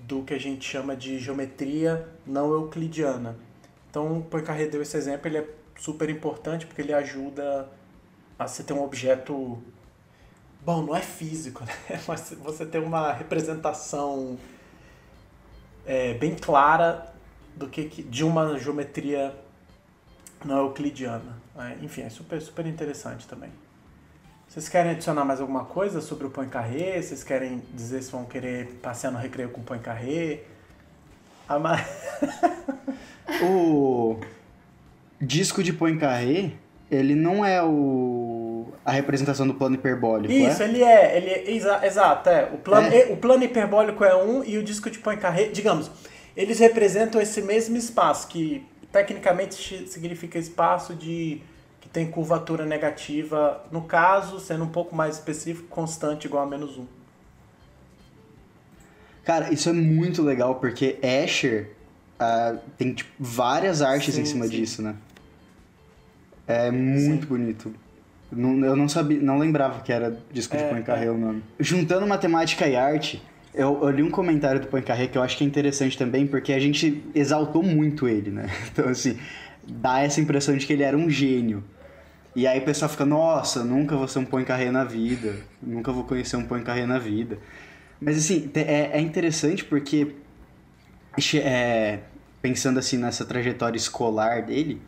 do que a gente chama de geometria não euclidiana. Então, Poincaré deu esse exemplo, ele é super importante porque ele ajuda a você ter um objeto bom, não é físico, né? Mas você ter uma representação é, bem clara do que de uma geometria não euclidiana. Né? Enfim, é super, super interessante também. Vocês querem adicionar mais alguma coisa sobre o Poincaré? Vocês querem dizer se vão querer passear no recreio com o Poincaré? A ma...
o disco de Poincaré, ele não é o a representação do plano hiperbólico,
Isso,
é?
ele é, ele é, exa, exato, é. O plano, é. o plano hiperbólico é um e o disco de Poincaré, digamos, eles representam esse mesmo espaço que tecnicamente significa espaço de que tem curvatura negativa, no caso, sendo um pouco mais específico, constante igual a menos 1.
Cara, isso é muito legal, porque Escher uh, tem tipo, várias artes sim, em cima sim. disso, né? É muito sim. bonito. Não, eu não sabia, não lembrava que era disco é, de Poincaré é. o nome. Juntando matemática e arte, eu, eu, li um comentário do Poincaré que eu acho que é interessante também, porque a gente exaltou muito ele, né? Então, assim, dá essa impressão de que ele era um gênio. E aí o pessoal fica, nossa, nunca vou ser um Poincaré na vida, nunca vou conhecer um Poincaré na vida. Mas, assim, é, é interessante porque, é, pensando assim nessa trajetória escolar dele,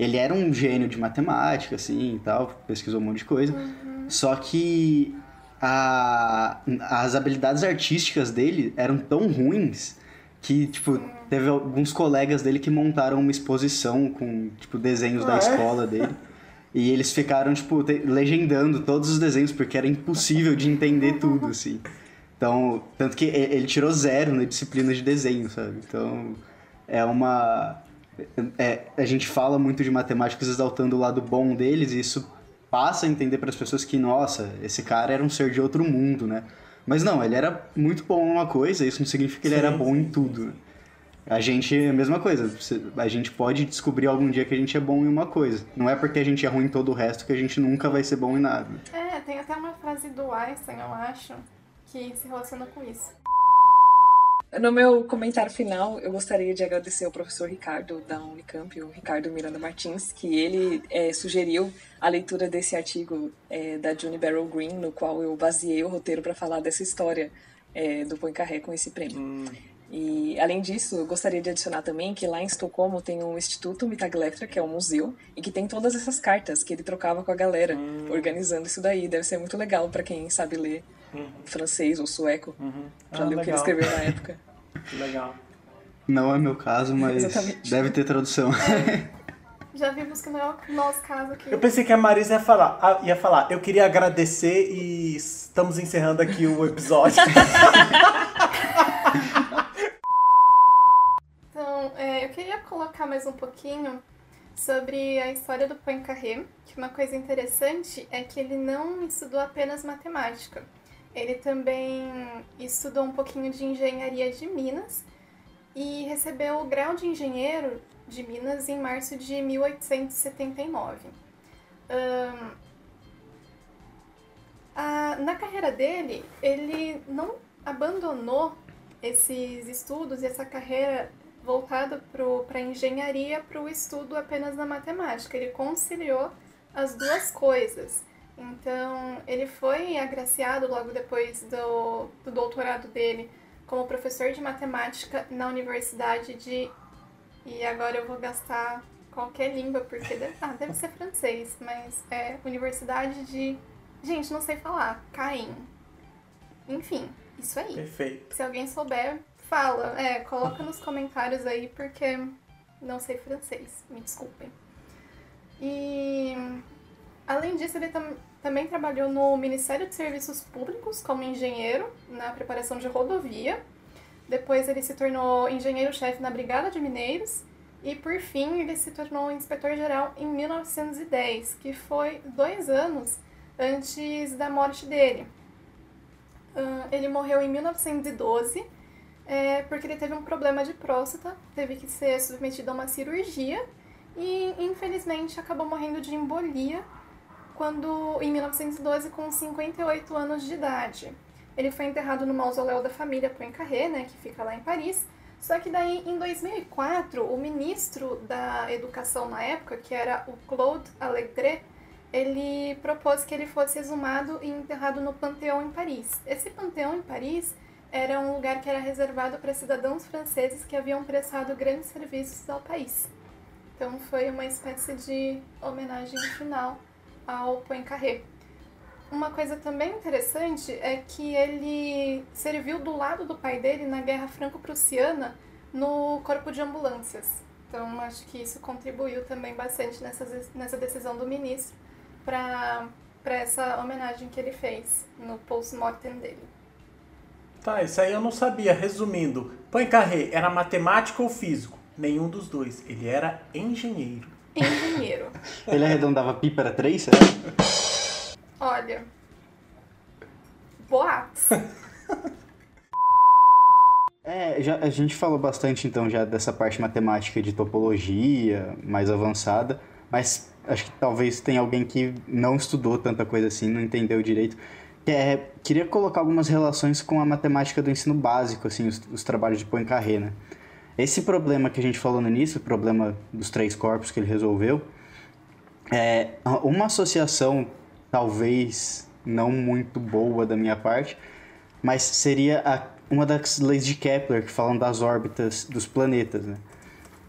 ele era um gênio de matemática, assim, e tal, pesquisou um monte de coisa. Uhum. Só que a, as habilidades artísticas dele eram tão ruins que, tipo, teve alguns colegas dele que montaram uma exposição com, tipo, desenhos ah, da é? escola dele. E eles ficaram, tipo, legendando todos os desenhos, porque era impossível de entender tudo, assim. Então, tanto que ele tirou zero na disciplina de desenho, sabe? Então, é uma... É, a gente fala muito de matemáticos exaltando o lado bom deles, e isso passa a entender para as pessoas que, nossa, esse cara era um ser de outro mundo, né? Mas não, ele era muito bom em uma coisa, isso não significa que ele sim, era bom sim, em tudo. Sim. A gente é a mesma coisa. A gente pode descobrir algum dia que a gente é bom em uma coisa. Não é porque a gente é ruim em todo o resto que a gente nunca vai ser bom em nada.
É, tem até uma frase do Einstein, eu acho, que se relaciona com isso.
No meu comentário final, eu gostaria de agradecer ao professor Ricardo da Unicamp, o Ricardo Miranda Martins, que ele é, sugeriu a leitura desse artigo é, da June Barrow Green, no qual eu baseei o roteiro para falar dessa história é, do Poincaré com esse prêmio. Hum. E, além disso, eu gostaria de adicionar também que lá em Estocolmo tem um Instituto Mitagletra, que é um museu, e que tem todas essas cartas que ele trocava com a galera, hum. organizando isso daí. Deve ser muito legal para quem sabe ler uhum. francês ou sueco, uhum. pra ah, ler legal. o que ele escreveu na época.
legal.
Não é meu caso, mas Exatamente. deve ter tradução. É.
Já vimos que não é o nosso caso aqui.
Eu pensei que a Marisa ia falar, ah, ia falar, eu queria agradecer e estamos encerrando aqui o episódio.
então, é, eu queria colocar mais um pouquinho sobre a história do Poincaré, que uma coisa interessante é que ele não estudou apenas matemática. Ele também estudou um pouquinho de engenharia de Minas e recebeu o grau de engenheiro de Minas em março de 1879. Um, a, na carreira dele, ele não abandonou esses estudos e essa carreira voltada para a engenharia para o estudo apenas da matemática. Ele conciliou as duas coisas. Então, ele foi agraciado logo depois do, do doutorado dele como professor de matemática na Universidade de. E agora eu vou gastar qualquer língua, porque deve, ah, deve ser francês, mas é Universidade de. Gente, não sei falar. Caim. Enfim, isso aí.
Perfeito.
Se alguém souber, fala. É, coloca nos comentários aí, porque não sei francês. Me desculpem. E além disso, ele tam também trabalhou no Ministério de Serviços Públicos como engenheiro na preparação de rodovia. Depois ele se tornou engenheiro-chefe na Brigada de Mineiros e por fim ele se tornou inspetor-geral em 1910, que foi dois anos antes da morte dele. Ele morreu em 1912 é, porque ele teve um problema de próstata, teve que ser submetido a uma cirurgia e infelizmente acabou morrendo de embolia quando em 1912 com 58 anos de idade. Ele foi enterrado no mausoléu da família Poincaré, né, que fica lá em Paris. Só que daí, em 2004, o ministro da Educação na época, que era o Claude Allègre, ele propôs que ele fosse exumado e enterrado no Panteão em Paris. Esse Panteão em Paris era um lugar que era reservado para cidadãos franceses que haviam prestado grandes serviços ao país. Então foi uma espécie de homenagem final ao Poincaré. Uma coisa também interessante é que ele serviu do lado do pai dele na Guerra Franco-Prussiana no corpo de ambulâncias. Então acho que isso contribuiu também bastante nessa, nessa decisão do ministro para essa homenagem que ele fez no post-mortem dele.
Tá, isso aí eu não sabia. Resumindo, Poincaré era matemático ou físico? Nenhum dos dois. Ele era engenheiro
engenheiro.
Ele arredondava pi para três,
será? Olha. Boatos.
É, já, a gente falou bastante então já dessa parte matemática de topologia mais avançada, mas acho que talvez tenha alguém que não estudou tanta coisa assim, não entendeu direito. É, queria colocar algumas relações com a matemática do ensino básico, assim, os, os trabalhos de Poincaré, né? Esse problema que a gente falou no início, o problema dos três corpos que ele resolveu, é uma associação talvez não muito boa da minha parte, mas seria a, uma das leis de Kepler que falam das órbitas dos planetas. Né?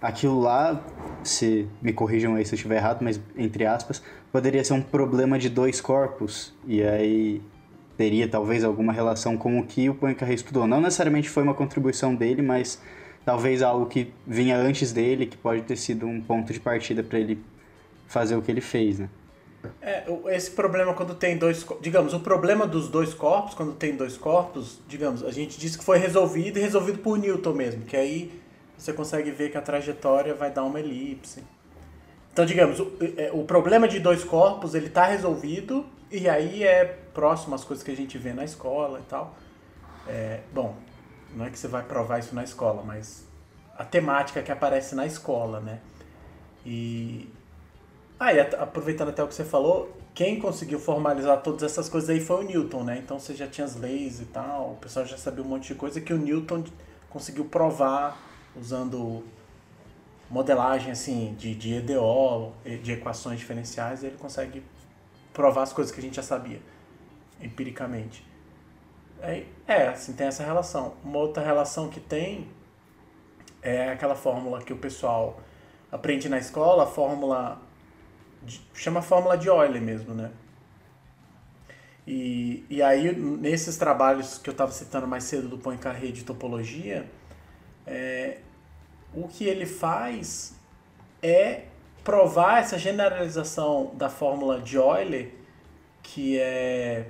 Aquilo lá, se me corrijam aí se eu estiver errado, mas entre aspas, poderia ser um problema de dois corpos e aí teria talvez alguma relação com o que o Poincaré estudou. Não necessariamente foi uma contribuição dele, mas talvez algo que vinha antes dele, que pode ter sido um ponto de partida para ele fazer o que ele fez, né?
É, esse problema quando tem dois, digamos, o problema dos dois corpos, quando tem dois corpos, digamos, a gente disse que foi resolvido e resolvido por Newton mesmo, que aí você consegue ver que a trajetória vai dar uma elipse. Então, digamos, o, é, o problema de dois corpos, ele está resolvido e aí é próximo às coisas que a gente vê na escola e tal. É, bom, não é que você vai provar isso na escola, mas a temática que aparece na escola, né? E. Ah, e aproveitando até o que você falou, quem conseguiu formalizar todas essas coisas aí foi o Newton, né? Então você já tinha as leis e tal, o pessoal já sabia um monte de coisa que o Newton conseguiu provar usando modelagem assim de, de EDO, de equações diferenciais, ele consegue provar as coisas que a gente já sabia empiricamente. É, é, assim, tem essa relação. Uma outra relação que tem é aquela fórmula que o pessoal aprende na escola, a fórmula. De, chama fórmula de Euler mesmo, né? E, e aí, nesses trabalhos que eu estava citando mais cedo do Poincaré de topologia, é, o que ele faz é provar essa generalização da fórmula de Euler, que é.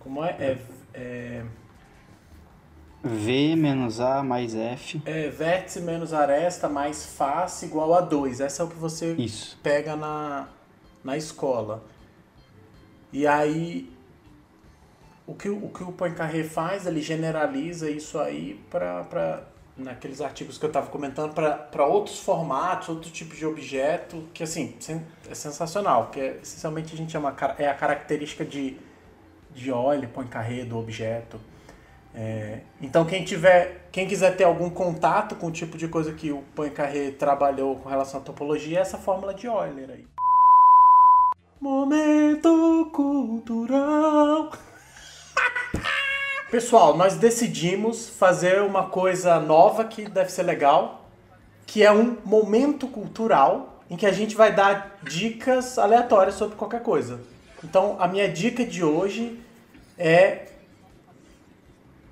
Como é? É. é
V menos A mais F.
É vértice menos aresta mais face igual a 2. Essa é o que você
Isso.
pega na, na escola. E aí, o que o, que o Poincaré faz, ele generaliza isso aí para naqueles artigos que eu estava comentando para outros formatos, outros tipos de objeto, que assim, é sensacional, que é, essencialmente a gente chama, é a característica de, de Euler, Poincaré do objeto. É, então quem tiver, quem quiser ter algum contato com o tipo de coisa que o Poincaré trabalhou com relação à topologia, é essa fórmula de Euler aí. Momento cultural. Pessoal, nós decidimos fazer uma coisa nova que deve ser legal, que é um momento cultural em que a gente vai dar dicas aleatórias sobre qualquer coisa. Então, a minha dica de hoje é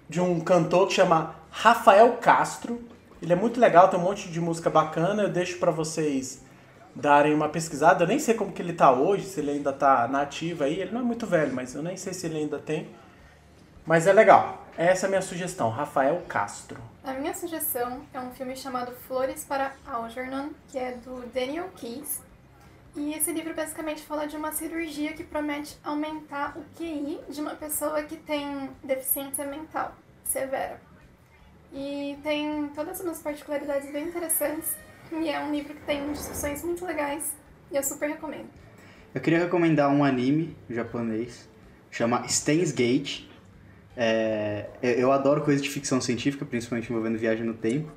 de um cantor que chama Rafael Castro. Ele é muito legal, tem um monte de música bacana. Eu deixo para vocês darem uma pesquisada. Eu nem sei como que ele tá hoje, se ele ainda tá na ativa aí. Ele não é muito velho, mas eu nem sei se ele ainda tem. Mas é legal. Essa é a minha sugestão, Rafael Castro.
A minha sugestão é um filme chamado Flores para Algernon, que é do Daniel Keyes. E esse livro basicamente fala de uma cirurgia que promete aumentar o QI de uma pessoa que tem deficiência mental severa. E tem todas umas particularidades bem interessantes. E é um livro que tem discussões muito legais. E eu super recomendo.
Eu queria recomendar um anime japonês. Chama Steins Gate. É, eu adoro coisas de ficção científica, principalmente envolvendo viagem no tempo.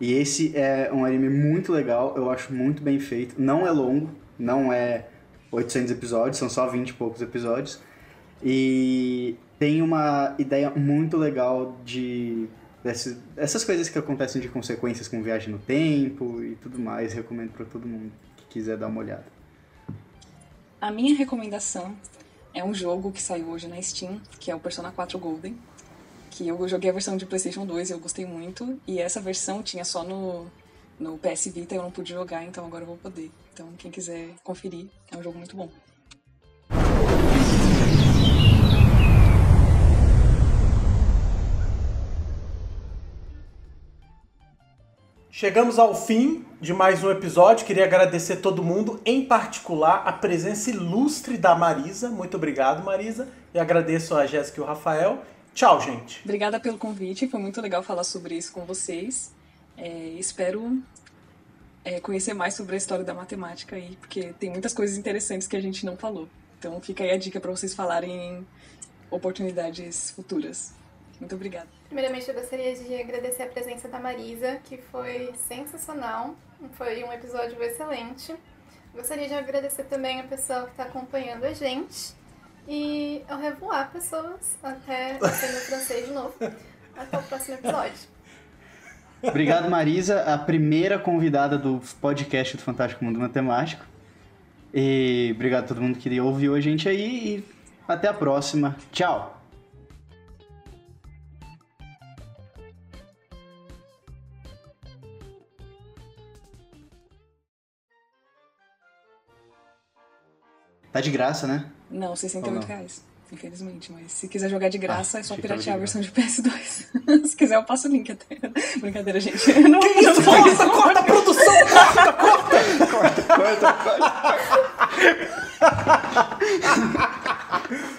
E esse é um anime muito legal, eu acho muito bem feito. Não é longo, não é 800 episódios, são só 20 e poucos episódios. E tem uma ideia muito legal de dessas, essas coisas que acontecem de consequências com viagem no tempo e tudo mais. Recomendo para todo mundo que quiser dar uma olhada.
A minha recomendação é um jogo que saiu hoje na Steam, que é o Persona 4 Golden. Que eu joguei a versão de PlayStation 2 e eu gostei muito. E essa versão tinha só no, no PS Vita, eu não pude jogar, então agora eu vou poder. Então, quem quiser conferir, é um jogo muito bom.
Chegamos ao fim de mais um episódio. Queria agradecer todo mundo, em particular a presença ilustre da Marisa. Muito obrigado, Marisa. E agradeço a Jéssica e o Rafael. Tchau, gente.
Obrigada pelo convite. Foi muito legal falar sobre isso com vocês. É, espero é, conhecer mais sobre a história da matemática aí, porque tem muitas coisas interessantes que a gente não falou. Então fica aí a dica para vocês falarem em oportunidades futuras. Muito obrigada.
Primeiramente, eu gostaria de agradecer a presença da Marisa, que foi sensacional. Foi um episódio excelente. Gostaria de agradecer também a pessoa que está acompanhando a gente. E ao revoar, pessoas, até sendo francês de novo. Até o próximo episódio.
Obrigado, Marisa, a primeira convidada do podcast do Fantástico Mundo Matemático. E obrigado a todo mundo que ouviu a gente aí e até a próxima. Tchau! Tá de graça, né?
Não, 68 reais. Infelizmente, mas se quiser jogar de graça, ah, é só piratear a versão de PS2. se quiser, eu passo o link até. Brincadeira, gente.
Não, que isso? Corta, corta a produção! Corta, corta! corta, corta, corta.